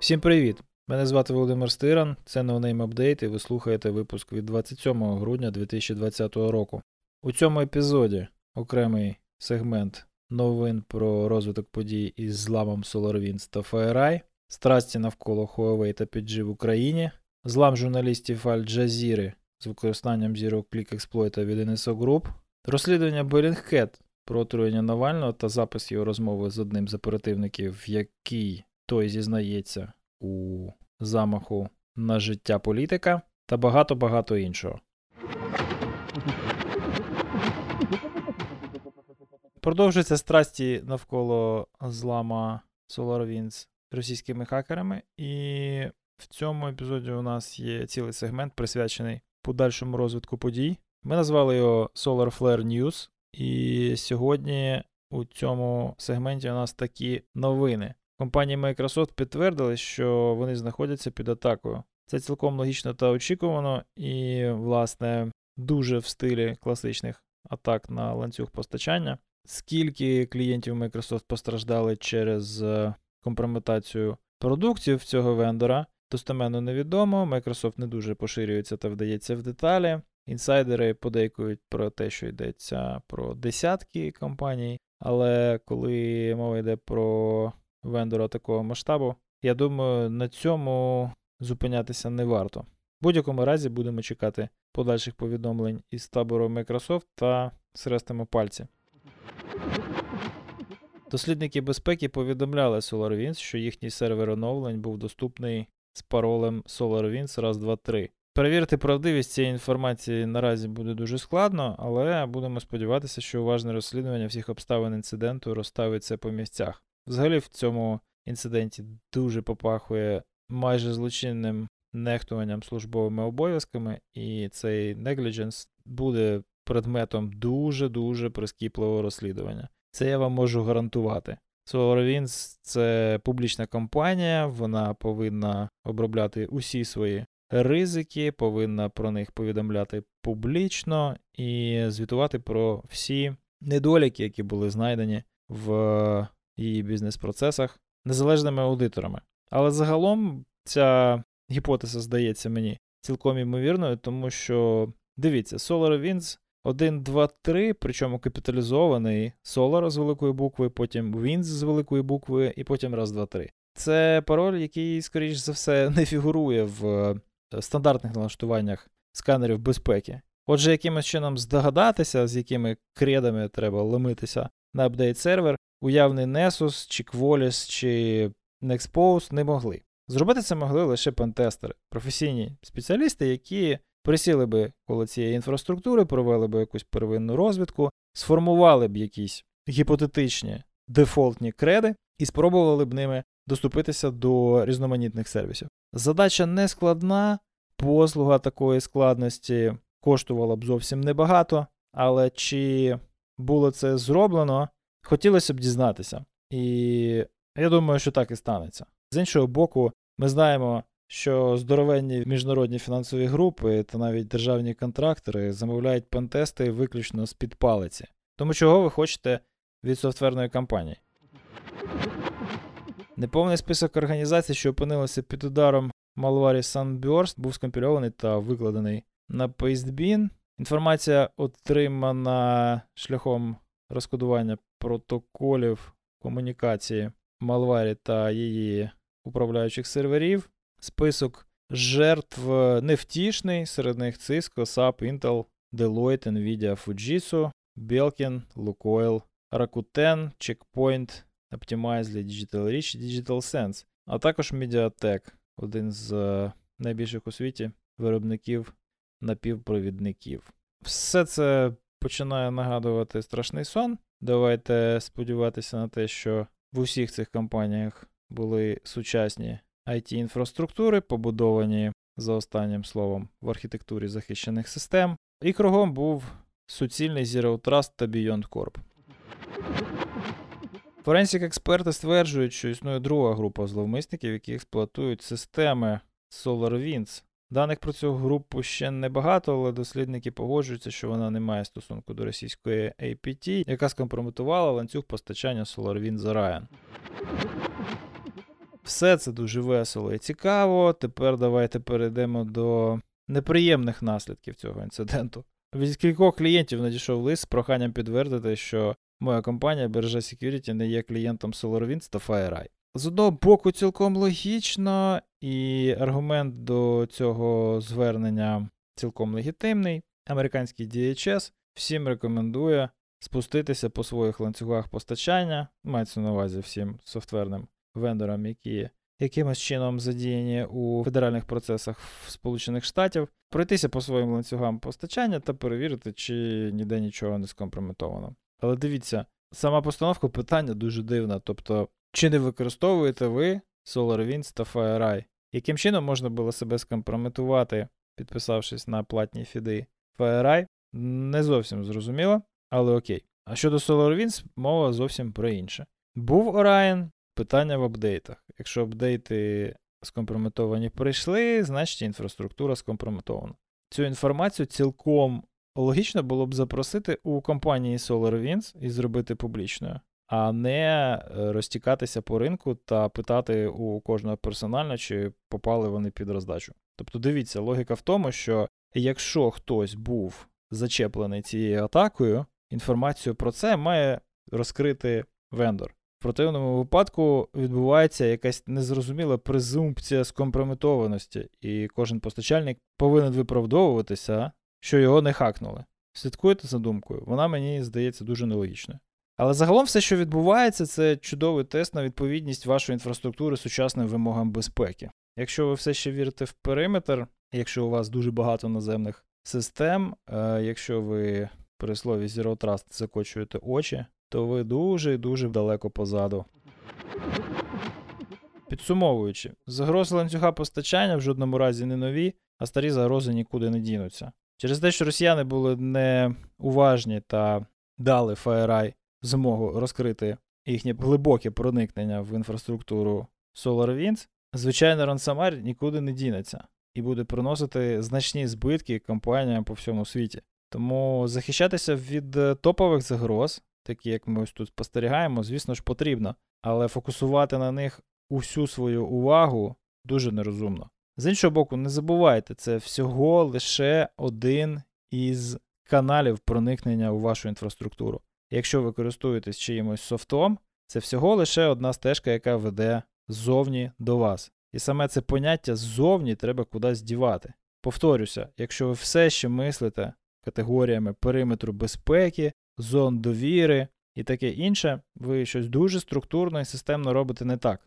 Всім привіт! Мене звати Володимир Стиран, це NoName Update і ви слухаєте випуск від 27 грудня 2020 року. У цьому епізоді окремий сегмент новин про розвиток подій із зламом SolarWinds та FireEye, страсті навколо Huawei та 5G в Україні, злам журналістів Al Jazeera з використанням Zero Click експлойта від NSO Group, розслідування Bellingcat про отруєння Навального та запис його розмови з одним з оперативників, в якій той зізнається у замаху на життя політика та багато-багато іншого. Продовжуються страсті навколо злама SolarWinds російськими хакерами, і в цьому епізоді у нас є цілий сегмент, присвячений подальшому розвитку подій. Ми назвали його Solar Flare News, і сьогодні у цьому сегменті у нас такі новини. Компанії Microsoft підтвердили, що вони знаходяться під атакою. Це цілком логічно та очікувано, і, власне, дуже в стилі класичних атак на ланцюг постачання. Скільки клієнтів Microsoft постраждали через е, компрометацію продуктів цього вендора, достеменно невідомо. Microsoft не дуже поширюється та вдається в деталі. Інсайдери подейкують про те, що йдеться про десятки компаній, але коли мова йде про вендора такого масштабу, я думаю, на цьому зупинятися не варто. В будь-якому разі будемо чекати подальших повідомлень із табору Microsoft та срестимо пальці. Дослідники безпеки повідомляли SolarWinds, що їхній сервер оновлень був доступний з паролем SolarWinds раз 2 3 Перевірити правдивість цієї інформації наразі буде дуже складно, але будемо сподіватися, що уважне розслідування всіх обставин інциденту розставиться по місцях. Взагалі, в цьому інциденті дуже попахує майже злочинним нехтуванням службовими обов'язками, і цей negligence буде предметом дуже-дуже прискіпливого розслідування. Це я вам можу гарантувати. SolarWinds – це публічна компанія, вона повинна обробляти усі свої ризики, повинна про них повідомляти публічно і звітувати про всі недоліки, які були знайдені в її бізнес-процесах незалежними аудиторами. Але загалом ця гіпотеза здається мені цілком імовірною, тому що дивіться, SolarWinds 1, 2, 3, причому капіталізований Solar з великої букви, потім Winds з великої букви, і потім раз, два, три. Це пароль, який, скоріш за все, не фігурує в е, стандартних налаштуваннях сканерів безпеки. Отже, якимось чином здогадатися, з якими кредами треба ломитися на апдейт сервер, уявний Nessus, чи Qualys, чи Nexpose не могли. Зробити це могли лише пентестери, професійні спеціалісти, які присіли би коло цієї інфраструктури, провели б якусь первинну розвідку, сформували б якісь гіпотетичні дефолтні креди і спробували б ними доступитися до різноманітних сервісів. Задача не складна, послуга такої складності коштувала б зовсім небагато, але чи було це зроблено, хотілося б дізнатися. І я думаю, що так і станеться. З іншого боку, ми знаємо, що здоровенні міжнародні фінансові групи та навіть державні контрактори замовляють пентести виключно з під палиці. Тому чого ви хочете від софтверної компанії? Неповний список організацій, що опинилися під ударом Malware Sunburst, був скомпільований та викладений на Pastebin. Інформація отримана шляхом розкодування протоколів комунікації Malware та її управляючих серверів. Список жертв невтішний, серед них Cisco, SAP, Intel, Deloitte, Nvidia, Fujitsu, Belkin, Lukoil, Rakuten, Checkpoint, Optimizely, Digital Reach, Digital Sense, а також Mediatek, один з е, найбільших у світі виробників напівпровідників. Все це починає нагадувати страшний сон. Давайте сподіватися на те, що в усіх цих компаніях були сучасні IT-інфраструктури, побудовані за останнім словом в архітектурі захищених систем, і кругом був суцільний Zero Trust та Beyond Corp. Форенсік експерти стверджують, що існує друга група зловмисників, які експлуатують системи SolarWinds Даних про цю групу ще небагато, але дослідники погоджуються, що вона не має стосунку до російської APT, яка скомпрометувала ланцюг постачання SolarWinds Orion. Все це дуже весело і цікаво. Тепер давайте перейдемо до неприємних наслідків цього інциденту. Від кількох клієнтів надійшов лист з проханням підтвердити, що моя компанія Бережа Security не є клієнтом SolarWinds та FireEye. З одного боку, цілком логічно, і аргумент до цього звернення цілком легітимний. Американський DHS всім рекомендує спуститися по своїх ланцюгах постачання, мається на увазі всім софтверним вендорам, які якимось чином задіяні у федеральних процесах Сполучених Штатів, пройтися по своїм ланцюгам постачання та перевірити, чи ніде нічого не скомпрометовано. Але дивіться, сама постановка питання дуже дивна. Тобто, чи не використовуєте ви SolarWinds та FireEye? Яким чином можна було себе скомпрометувати, підписавшись на платні фіди FireEye? Не зовсім зрозуміло, але окей. А щодо SolarWinds, мова зовсім про інше. Був Orion, питання в апдейтах. Якщо апдейти скомпрометовані прийшли, значить інфраструктура скомпрометована. Цю інформацію цілком логічно було б запросити у компанії SolarWinds і зробити публічною, а не е, розтікатися по ринку та питати у кожного персонально, чи попали вони під роздачу. Тобто дивіться, логіка в тому, що якщо хтось був зачеплений цією атакою, інформацію про це має розкрити вендор. В противному випадку відбувається якась незрозуміла презумпція скомпрометованості, і кожен постачальник повинен виправдовуватися, що його не хакнули. Слідкуйте за думкою, вона мені здається дуже нелогічною. Але загалом все, що відбувається, це чудовий тест на відповідність вашої інфраструктури сучасним вимогам безпеки. Якщо ви все ще вірите в периметр, якщо у вас дуже багато наземних систем, е, якщо ви при слові Zero Trust закочуєте очі, то ви дуже і дуже далеко позаду. Підсумовуючи, загрози ланцюга постачання в жодному разі не нові, а старі загрози нікуди не дінуться. Через те, що росіяни були неуважні та дали FireEye змогу розкрити їхнє глибоке проникнення в інфраструктуру SolarWinds, звичайно, Ransomware нікуди не дінеться і буде приносити значні збитки компаніям по всьому світі. Тому захищатися від е, топових загроз такі, як ми ось тут спостерігаємо, звісно ж, потрібно. Але фокусувати на них усю свою увагу дуже нерозумно. З іншого боку, не забувайте, це всього лише один із каналів проникнення у вашу інфраструктуру. Якщо ви користуєтесь чиїмось софтом, це всього лише одна стежка, яка веде ззовні до вас. І саме це поняття ззовні треба кудись дівати. Повторюся, якщо ви все ще мислите категоріями периметру безпеки, зон довіри і таке інше, ви щось дуже структурно і системно робите не так.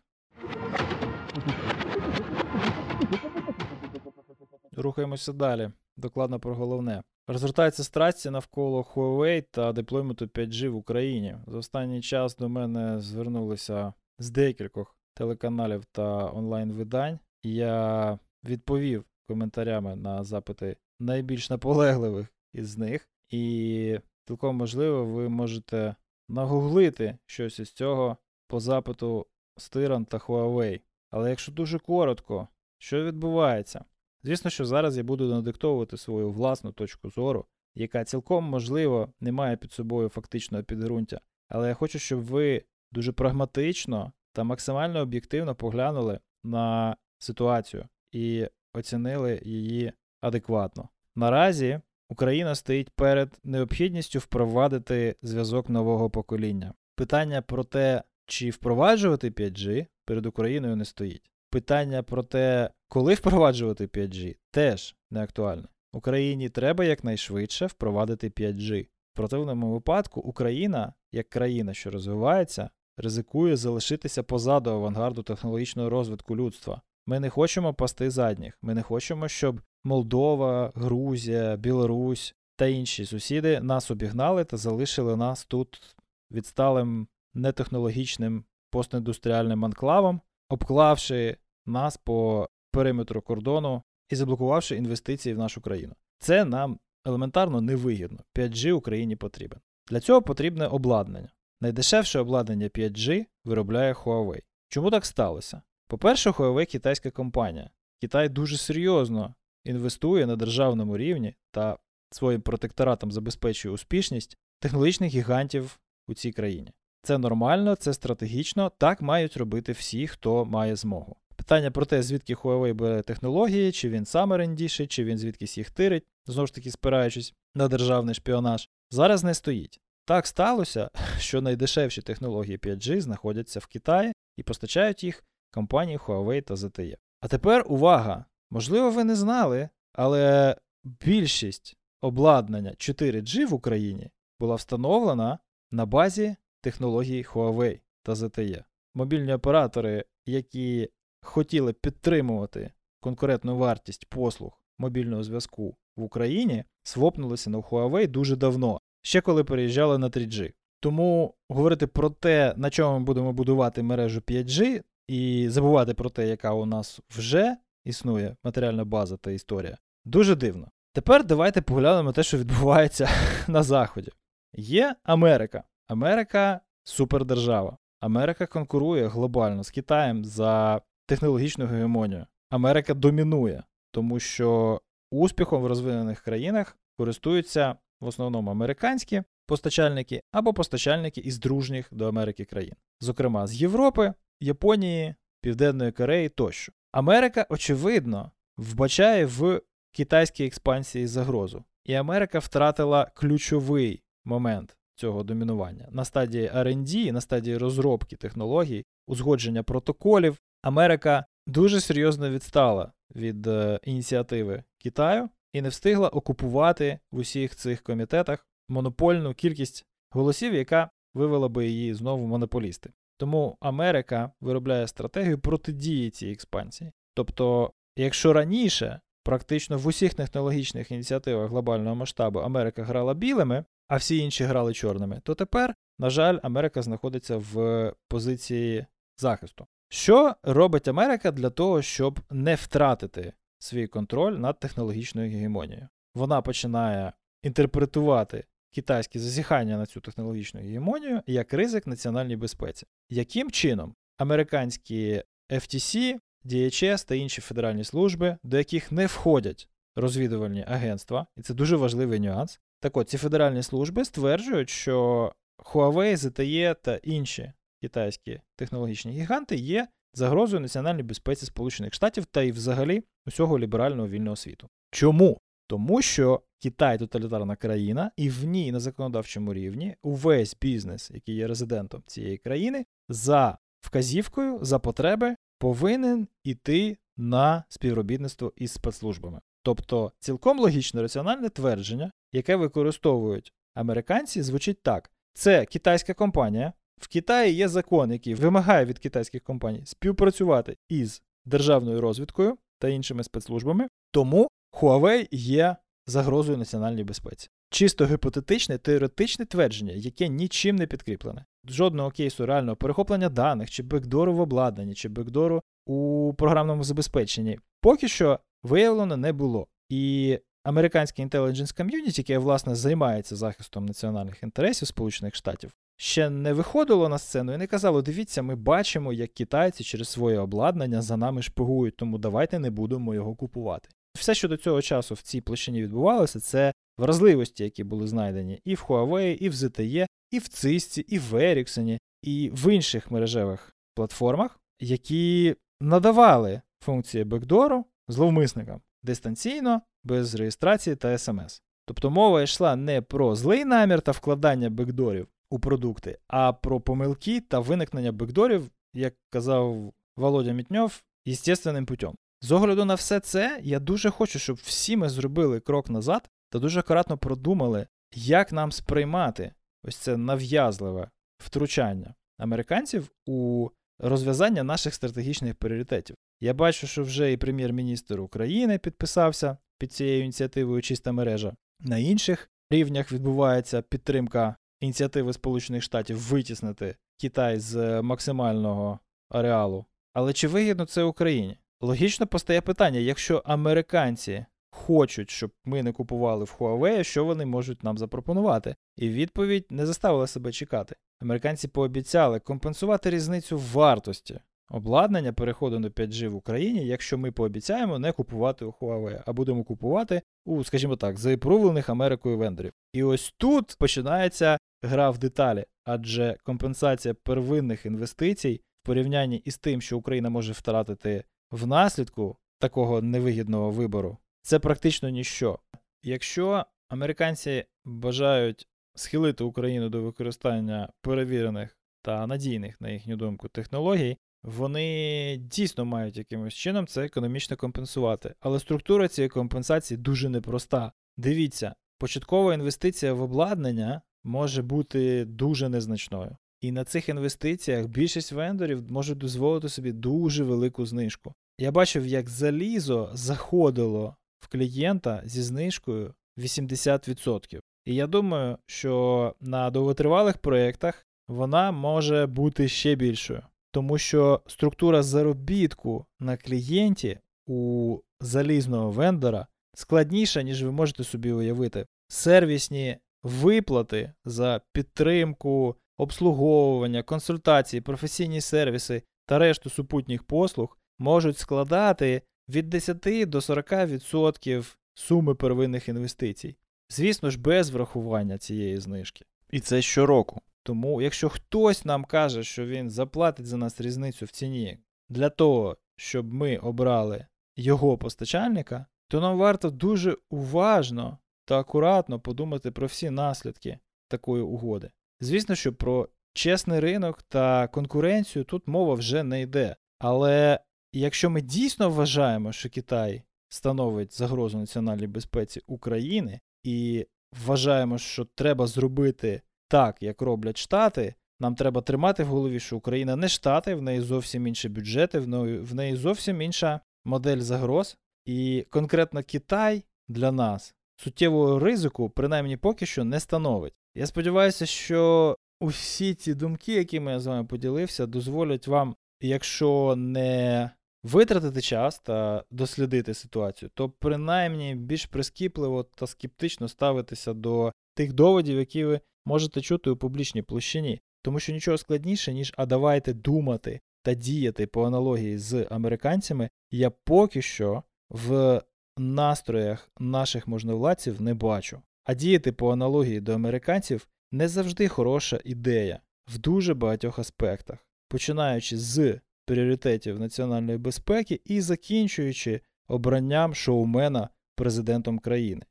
Рухаємося далі. Докладно про головне. Розгортаються страсті навколо Huawei та деплойменту 5G в Україні. За останній час до мене звернулися з декількох телеканалів та онлайн-видань. Я відповів коментарями на запити найбільш наполегливих із них. І Цілком можливо, ви можете нагуглити щось із цього по запиту Стиран та Huawei. Але якщо дуже коротко, що відбувається? Звісно, що зараз я буду надиктовувати свою власну точку зору, яка цілком можливо не має під собою фактичного підґрунтя. Але я хочу, щоб ви дуже прагматично та максимально об'єктивно поглянули на ситуацію і оцінили її адекватно. Наразі Україна стоїть перед необхідністю впровадити зв'язок нового покоління. Питання про те, чи впроваджувати 5G перед Україною не стоїть. Питання про те, коли впроваджувати 5G, теж не актуальне. Україні треба якнайшвидше впровадити 5G. В противному випадку Україна, як країна, що розвивається, ризикує залишитися позаду авангарду технологічного розвитку людства. Ми не хочемо пасти задніх. Ми не хочемо, щоб Молдова, Грузія, Білорусь та інші сусіди нас обігнали та залишили нас тут відсталим нетехнологічним постіндустріальним анклавом, обклавши нас по периметру кордону і заблокувавши інвестиції в нашу країну. Це нам елементарно невигідно. 5G Україні потрібен. Для цього потрібне обладнання. Найдешевше обладнання 5G виробляє Huawei. Чому так сталося? По-перше, Huawei китайська компанія. Китай дуже серйозно інвестує на державному рівні та своїм протекторатом забезпечує успішність технологічних гігантів у цій країні. Це нормально, це стратегічно, так мають робити всі, хто має змогу. Питання про те, звідки Huawei бере технології, чи він сам рендіший, чи він звідкись їх тирить, знову ж таки спираючись на державний шпіонаж, зараз не стоїть. Так сталося, що найдешевші технології 5G знаходяться в Китаї і постачають їх компанії Huawei та ZTE. А тепер увага! Можливо, ви не знали, але більшість обладнання 4G в Україні була встановлена на базі технологій Huawei та ZTE. Мобільні оператори, які хотіли підтримувати конкурентну вартість послуг мобільного зв'язку в Україні, свопнулися на Huawei дуже давно, ще коли переїжджали на 3G. Тому говорити про те, на чому ми будемо будувати мережу 5G, і забувати про те, яка у нас вже існує матеріальна база та історія, дуже дивно. Тепер давайте поглянемо те, що відбувається на Заході. Є Америка. Америка супердержава. Америка конкурує глобально з Китаєм за технологічну гегемонію. Америка домінує, тому що успіхом в розвинених країнах користуються в основному американські постачальники або постачальники із дружніх до Америки країн, зокрема з Європи, Японії, Південної Кореї тощо. Америка, очевидно, вбачає в китайській експансії загрозу, і Америка втратила ключовий момент цього домінування на стадії R&D, на стадії розробки технологій, узгодження протоколів. Америка дуже серйозно відстала від е, ініціативи Китаю і не встигла окупувати в усіх цих комітетах монопольну кількість голосів, яка вивела би її знову монополісти. Тому Америка виробляє стратегію протидії цій експансії. Тобто, якщо раніше практично в усіх технологічних ініціативах глобального масштабу Америка грала білими, а всі інші грали чорними, то тепер, на жаль, Америка знаходиться в позиції захисту. Що робить Америка для того, щоб не втратити свій контроль над технологічною гегемонією? Вона починає інтерпретувати китайське зазіхання на цю технологічну гегемонію як ризик національній безпеці. Яким чином американські FTC, DHS та інші федеральні служби, до яких не входять розвідувальні агентства, і це дуже важливий нюанс. Так от ці федеральні служби стверджують, що Huawei, ZTE та інші китайські технологічні гіганти є загрозою національній безпеці Сполучених Штатів та й взагалі усього ліберального вільного світу. Чому? Тому що Китай тоталітарна країна, і в ній на законодавчому рівні увесь бізнес, який є резидентом цієї країни, за вказівкою, за потреби повинен іти на співробітництво із спецслужбами. Тобто цілком логічне раціональне твердження, яке використовують американці, звучить так: це китайська компанія. В Китаї є закон, який вимагає від китайських компаній співпрацювати із державною розвідкою та іншими спецслужбами, тому Huawei є загрозою національній безпеці. Чисто гіпотетичне, теоретичне твердження, яке нічим не підкріплене. Жодного кейсу реального перехоплення даних, чи бекдору в обладнанні, чи бекдору у програмному забезпеченні поки що виявлено не було. І американське intelligence community, яке власне займається захистом національних інтересів Сполучених Штатів, ще не виходило на сцену і не казало: дивіться, ми бачимо, як китайці через своє обладнання за нами шпигують, тому давайте не будемо його купувати. Все, що до цього часу в цій площині відбувалося, це вразливості, які були знайдені і в Huawei, і в ZTE, і в Цисці, і в Ericsson, і в інших мережевих платформах, які надавали функції бекдору зловмисникам дистанційно, без реєстрації та смс. Тобто мова йшла не про злий намір та вкладання бекдорів у продукти, а про помилки та виникнення бекдорів, як казав Володя Мітньов, естественним путем. З огляду на все це, я дуже хочу, щоб всі ми зробили крок назад та дуже акуратно продумали, як нам сприймати ось це нав'язливе втручання американців у розв'язання наших стратегічних пріоритетів. Я бачу, що вже і прем'єр-міністр України підписався під цією ініціативою Чиста мережа. На інших рівнях відбувається підтримка ініціативи Сполучених Штатів витіснити Китай з максимального ареалу. Але чи вигідно це Україні? Логічно постає питання: якщо американці хочуть, щоб ми не купували в Huawei, що вони можуть нам запропонувати? І відповідь не заставила себе чекати. Американці пообіцяли компенсувати різницю вартості обладнання переходу на 5G в Україні, якщо ми пообіцяємо не купувати у Huawei, а будемо купувати у, скажімо так, заіпрувлених Америкою вендорів. І ось тут починається гра в деталі, адже компенсація первинних інвестицій в порівнянні із тим, що Україна може втратити внаслідку такого невигідного вибору, це практично ніщо. Якщо американці бажають схилити Україну до використання перевірених та надійних, на їхню думку, технологій, вони дійсно мають якимось чином це економічно компенсувати. Але структура цієї компенсації дуже непроста. Дивіться, початкова інвестиція в обладнання може бути дуже незначною. І на цих інвестиціях більшість вендорів можуть дозволити собі дуже велику знижку. Я бачив, як залізо заходило в клієнта зі знижкою 80%. І я думаю, що на довготривалих проєктах вона може бути ще більшою, тому що структура заробітку на клієнті у залізного вендора складніша, ніж ви можете собі уявити. Сервісні виплати за підтримку, обслуговування, консультації, професійні сервіси та решту супутніх послуг можуть складати від 10 до 40% суми первинних інвестицій. Звісно ж, без врахування цієї знижки. І це щороку. Тому, якщо хтось нам каже, що він заплатить за нас різницю в ціні для того, щоб ми обрали його постачальника, то нам варто дуже уважно та акуратно подумати про всі наслідки такої угоди. Звісно, що про чесний ринок та конкуренцію тут мова вже не йде. Але якщо ми дійсно вважаємо, що Китай становить загрозу національній безпеці України, і вважаємо, що треба зробити так, як роблять Штати, нам треба тримати в голові, що Україна не Штати, в неї зовсім інші бюджети, в неї зовсім інша модель загроз. І конкретно Китай для нас суттєвого ризику, принаймні поки що, не становить. Я сподіваюся, що усі ці думки, якими я з вами поділився, дозволять вам, якщо не витратити час та дослідити ситуацію, то принаймні більш прискіпливо та скептично ставитися до тих доводів, які ви можете чути у публічній площині. Тому що нічого складніше, ніж а давайте думати та діяти по аналогії з американцями, я поки що в настроях наших можновладців не бачу. А діяти по аналогії до американців не завжди хороша ідея в дуже багатьох аспектах, починаючи з пріоритетів національної безпеки і закінчуючи обранням шоумена президентом країни.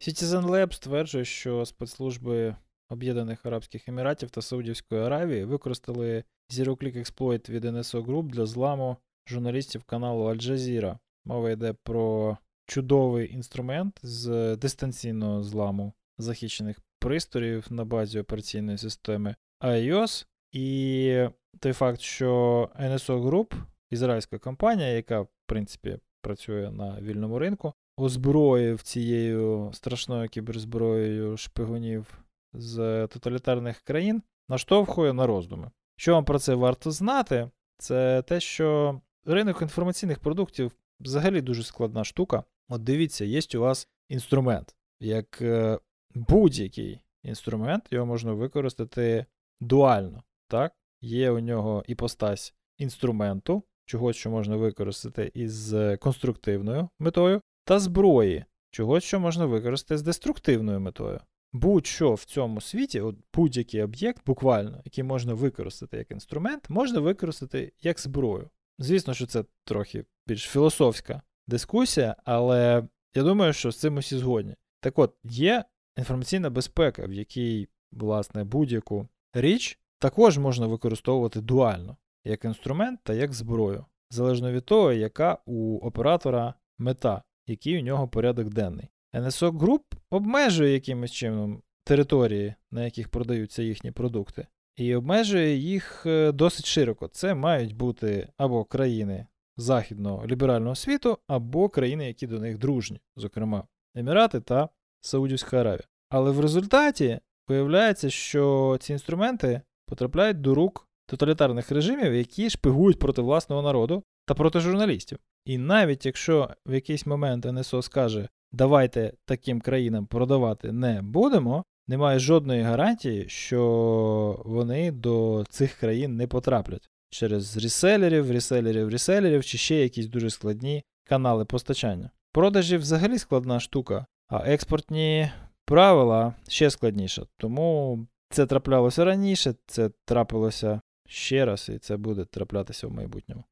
Citizen Lab стверджує, що спецслужби Об'єднаних Арабських Еміратів та Саудівської Аравії використали Zero Click Exploit від NSO Group для зламу журналістів каналу Al Jazeera. Мова йде про чудовий інструмент з дистанційного зламу захищених пристроїв на базі операційної системи iOS. І той факт, що NSO Group, ізраїльська компанія, яка, в принципі, працює на вільному ринку, озброїв цією страшною кіберзброєю шпигунів з тоталітарних країн, наштовхує на роздуми. Що вам про це варто знати, це те, що ринок інформаційних продуктів взагалі дуже складна штука. От дивіться, є у вас інструмент, як е, будь-який інструмент, його можна використати дуально. так? Є у нього іпостась інструменту, чогось, що можна використати із конструктивною метою, та зброї, чогось, що можна використати з деструктивною метою. Будь-що в цьому світі, от будь-який об'єкт, буквально, який можна використати як інструмент, можна використати як зброю. Звісно, що це трохи більш філософська дискусія, але я думаю, що з цим усі згодні. Так от, є інформаційна безпека, в якій, власне, будь-яку річ також можна використовувати дуально, як інструмент та як зброю, залежно від того, яка у оператора мета, який у нього порядок денний. NSO Group обмежує якимось чином території, на яких продаються їхні продукти, і обмежує їх е, досить широко. Це мають бути або країни західного ліберального світу, або країни, які до них дружні, зокрема Емірати та Саудівська Аравія. Але в результаті виявляється, що ці інструменти потрапляють до рук тоталітарних режимів, які шпигують проти власного народу та проти журналістів. І навіть якщо в якийсь момент НСО скаже, давайте таким країнам продавати не будемо, немає жодної гарантії, що вони до цих країн не потраплять через реселерів, реселерів, реселерів чи ще якісь дуже складні канали постачання. Продажі взагалі складна штука, а експортні правила ще складніше. Тому це траплялося раніше, це трапилося ще раз, і це буде траплятися в майбутньому.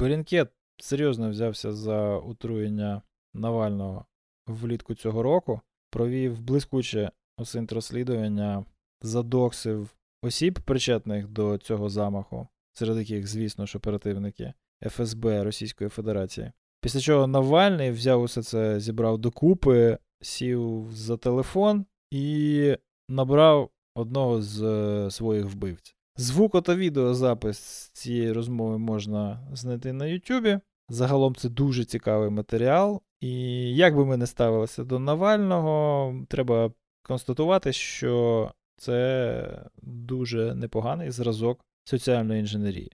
Беллінгкет серйозно взявся за отруєння Навального влітку цього року, провів блискуче OSINT-розслідування, задоксив осіб, причетних до цього замаху, серед яких, звісно ж, оперативники ФСБ Російської Федерації. Після чого Навальний взяв усе це, зібрав докупи, сів за телефон і набрав одного з е, своїх вбивців. Звуко та відеозапис цієї розмови можна знайти на Ютубі. Загалом це дуже цікавий матеріал. І як би ми не ставилися до Навального, треба констатувати, що це дуже непоганий зразок соціальної інженерії.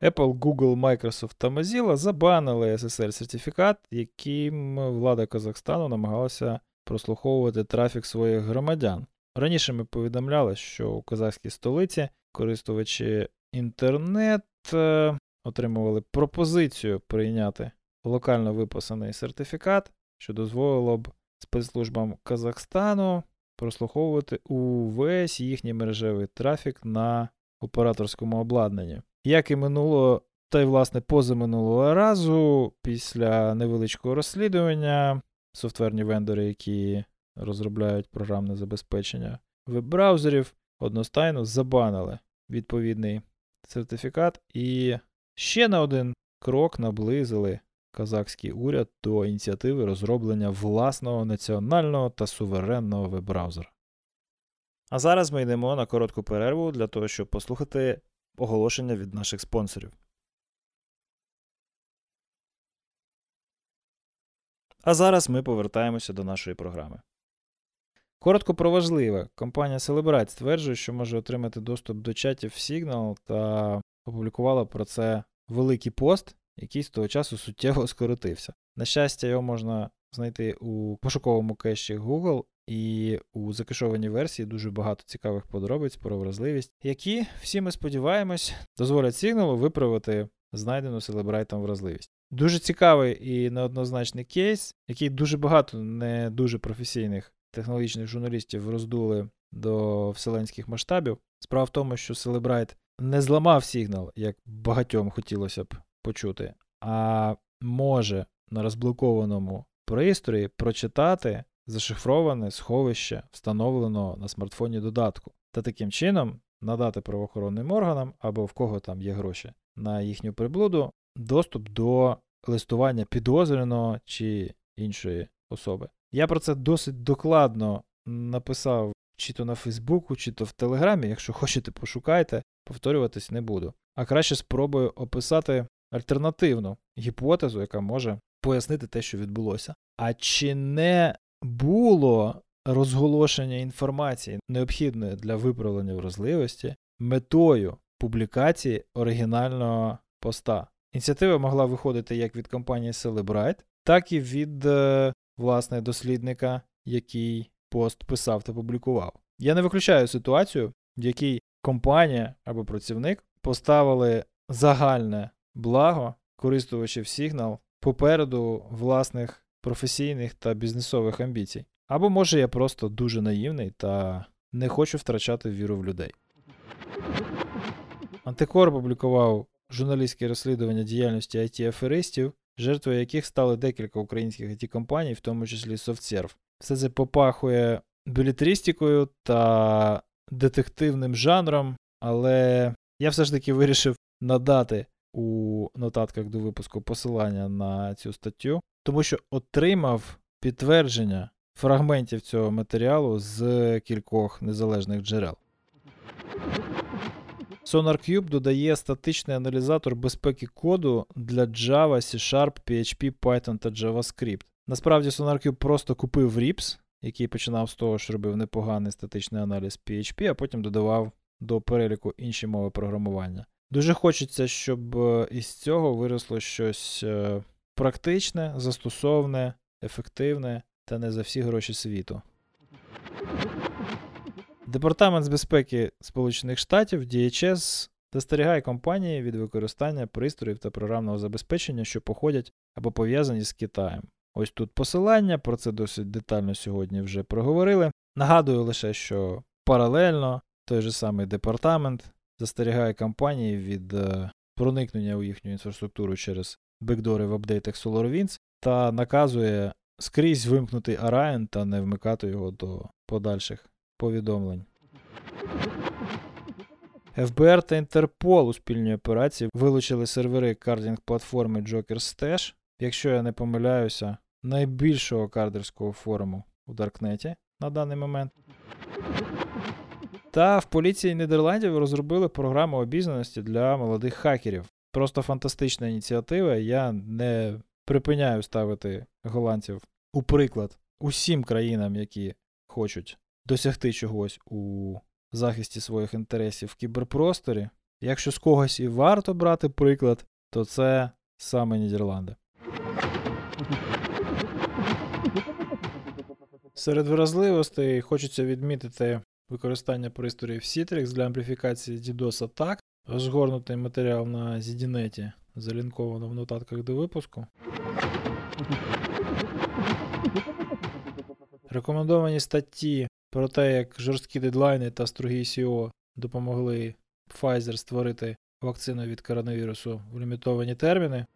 Apple, Google, Microsoft та Mozilla забанили SSL сертифікат, яким влада Казахстану намагалася прослуховувати трафік своїх громадян. Раніше ми повідомляли, що у казахській столиці користувачі інтернет е, отримували пропозицію прийняти локально виписаний сертифікат, що дозволило б спецслужбам Казахстану прослуховувати увесь їхній мережевий трафік на операторському обладнанні. Як і минуло, та й власне позаминулого разу, після невеличкого розслідування, софтверні вендори, які розробляють програмне забезпечення веб-браузерів, одностайно забанили відповідний сертифікат і ще на один крок наблизили казахський уряд до ініціативи розроблення власного національного та суверенного веб-браузера. А зараз ми йдемо на коротку перерву для того, щоб послухати оголошення від наших спонсорів. А зараз ми повертаємося до нашої програми. Коротко про важливе. Компанія Celebrite стверджує, що може отримати доступ до чатів в Signal та опублікувала про це великий пост, який з того часу суттєво скоротився. На щастя, його можна знайти у пошуковому кеші Google, і у закешованій версії дуже багато цікавих подробиць про вразливість, які, всі ми сподіваємось, дозволять сигналу виправити знайдену селебрайтом вразливість. Дуже цікавий і неоднозначний кейс, який дуже багато не дуже професійних технологічних журналістів роздули до вселенських масштабів. Справа в тому, що Celebrite не зламав сигнал, як багатьом хотілося б почути, а може на розблокованому пристрої прочитати зашифроване сховище встановленого на смартфоні додатку, та таким чином надати правоохоронним органам або в кого там є гроші на їхню приблуду доступ до листування підозрюваного чи іншої особи. Я про це досить докладно написав чи то на Фейсбуку, чи то в Телеграмі. Якщо хочете, пошукайте, повторюватись не буду. А краще спробую описати альтернативну гіпотезу, яка може пояснити те, що відбулося. А чи не було розголошення інформації, необхідної для виправлення вразливості, метою публікації оригінального поста? Ініціатива могла виходити як від компанії Celebrite, так і від е, власне дослідника, який пост писав та публікував. Я не виключаю ситуацію, в якій компанія або працівник поставили загальне благо користувачів Signal попереду власних професійних та бізнесових амбіцій. Або може я просто дуже наївний та не хочу втрачати віру в людей. Антикор опублікував журналістське розслідування діяльності it аферистів жертвою яких стали декілька українських it компаній, в тому числі SoftServe. Все це попахує білетристикою та детективним жанром, але я все ж таки вирішив надати у нотатках до випуску посилання на цю статтю, тому що отримав підтвердження фрагментів цього матеріалу з кількох незалежних джерел. SonarCube додає статичний аналізатор безпеки коду для Java, C-Sharp, PHP, Python та JavaScript. Насправді, SonarCube просто купив RIPS, який починав з того, що робив непоганий статичний аналіз PHP, а потім додавав до переліку інші мови програмування. Дуже хочеться, щоб е, із цього виросло щось е, практичне, застосовне, ефективне та не за всі гроші світу. Департамент з безпеки Сполучених Штатів DHS застерігає компанії від використання пристроїв та програмного забезпечення, що походять або пов'язані з Китаєм. Ось тут посилання, про це досить детально сьогодні вже проговорили. Нагадую лише, що паралельно той же самий департамент застерігає компанії від е, проникнення у їхню інфраструктуру через бекдори в апдейтах SolarWinds та наказує скрізь вимкнути Orion та не вмикати його до подальших повідомлень. ФБР та Інтерпол у спільній операції вилучили сервери кардінг платформи Joker Stash, якщо я не помиляюся, найбільшого кардерського форуму у Даркнеті на даний момент. Та в поліції Нідерландів розробили програму обізнаності для молодих хакерів. Просто фантастична ініціатива. Я не припиняю ставити голландців у приклад усім країнам, які хочуть досягти чогось у захисті своїх інтересів в кіберпросторі. Якщо з когось і варто брати приклад, то це саме Нідерланди. Серед вразливостей хочеться відмітити використання пристроїв Citrix для ампліфікації DDoS атак, розгорнутий матеріал на ZDNet, залінковано в нотатках до випуску. Рекомендовані статті про те, як жорсткі дедлайни та строгі SEO допомогли Pfizer створити вакцину від коронавірусу в лімітовані терміни,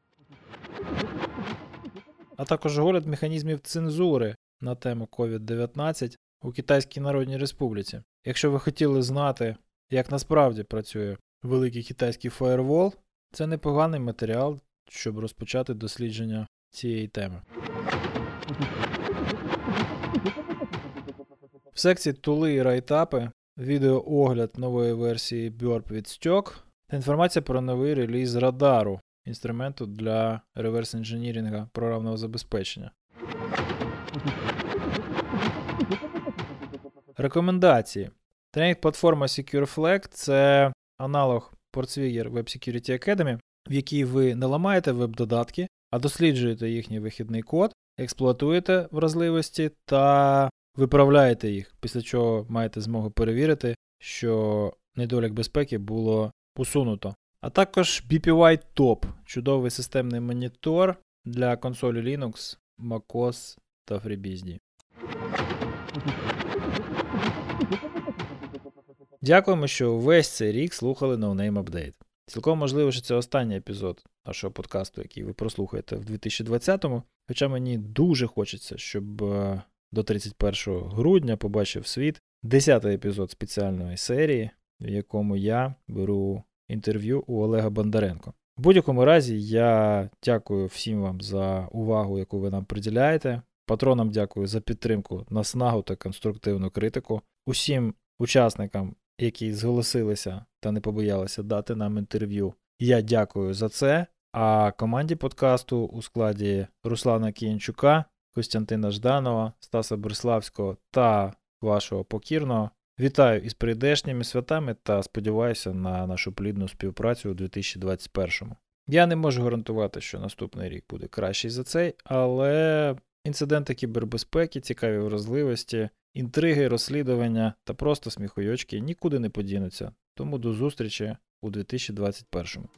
а також огляд механізмів цензури на тему COVID-19 у Китайській Народній Республіці. Якщо ви хотіли знати, як насправді працює великий китайський фаєрвол, це непоганий матеріал, щоб розпочати дослідження цієї теми. В секції тули і райтапи відеоогляд нової версії Burp від Stock та інформація про новий реліз радару, інструменту для реверс інженірінга програмного забезпечення. Рекомендації. Тренінг-платформа SecureFlag це аналог Portswigger Web Security Academy, в якій ви не ламаєте веб-додатки, а досліджуєте їхній вихідний код, експлуатуєте вразливості та виправляєте їх, після чого маєте змогу перевірити, що недолік безпеки було усунуто. А також BPY Top чудовий системний монітор для консолі Linux, MacOS та FreeBSD. Дякуємо, що весь цей рік слухали No Name Update. Цілком можливо, що це останній епізод нашого подкасту, який ви прослухаєте в 2020-му. Хоча мені дуже хочеться, щоб е, до 31 грудня побачив світ 10-й епізод спеціальної серії, в якому я беру інтерв'ю у Олега Бондаренко. В будь-якому разі, я дякую всім вам за увагу, яку ви нам приділяєте. Патронам дякую за підтримку, наснагу та конструктивну критику. Усім учасникам, які зголосилися та не побоялися дати нам інтерв'ю. Я дякую за це. А команді подкасту у складі Руслана Кіянчука, Костянтина Жданова, Стаса Бориславського та вашого покірного. Вітаю із прийдешніми святами та сподіваюся на нашу плідну співпрацю у 2021-му. Я не можу гарантувати, що наступний рік буде кращий за цей, але інциденти кібербезпеки, цікаві вразливості, інтриги, розслідування та просто сміхойочки нікуди не подінуться. Тому до зустрічі у 2021-му.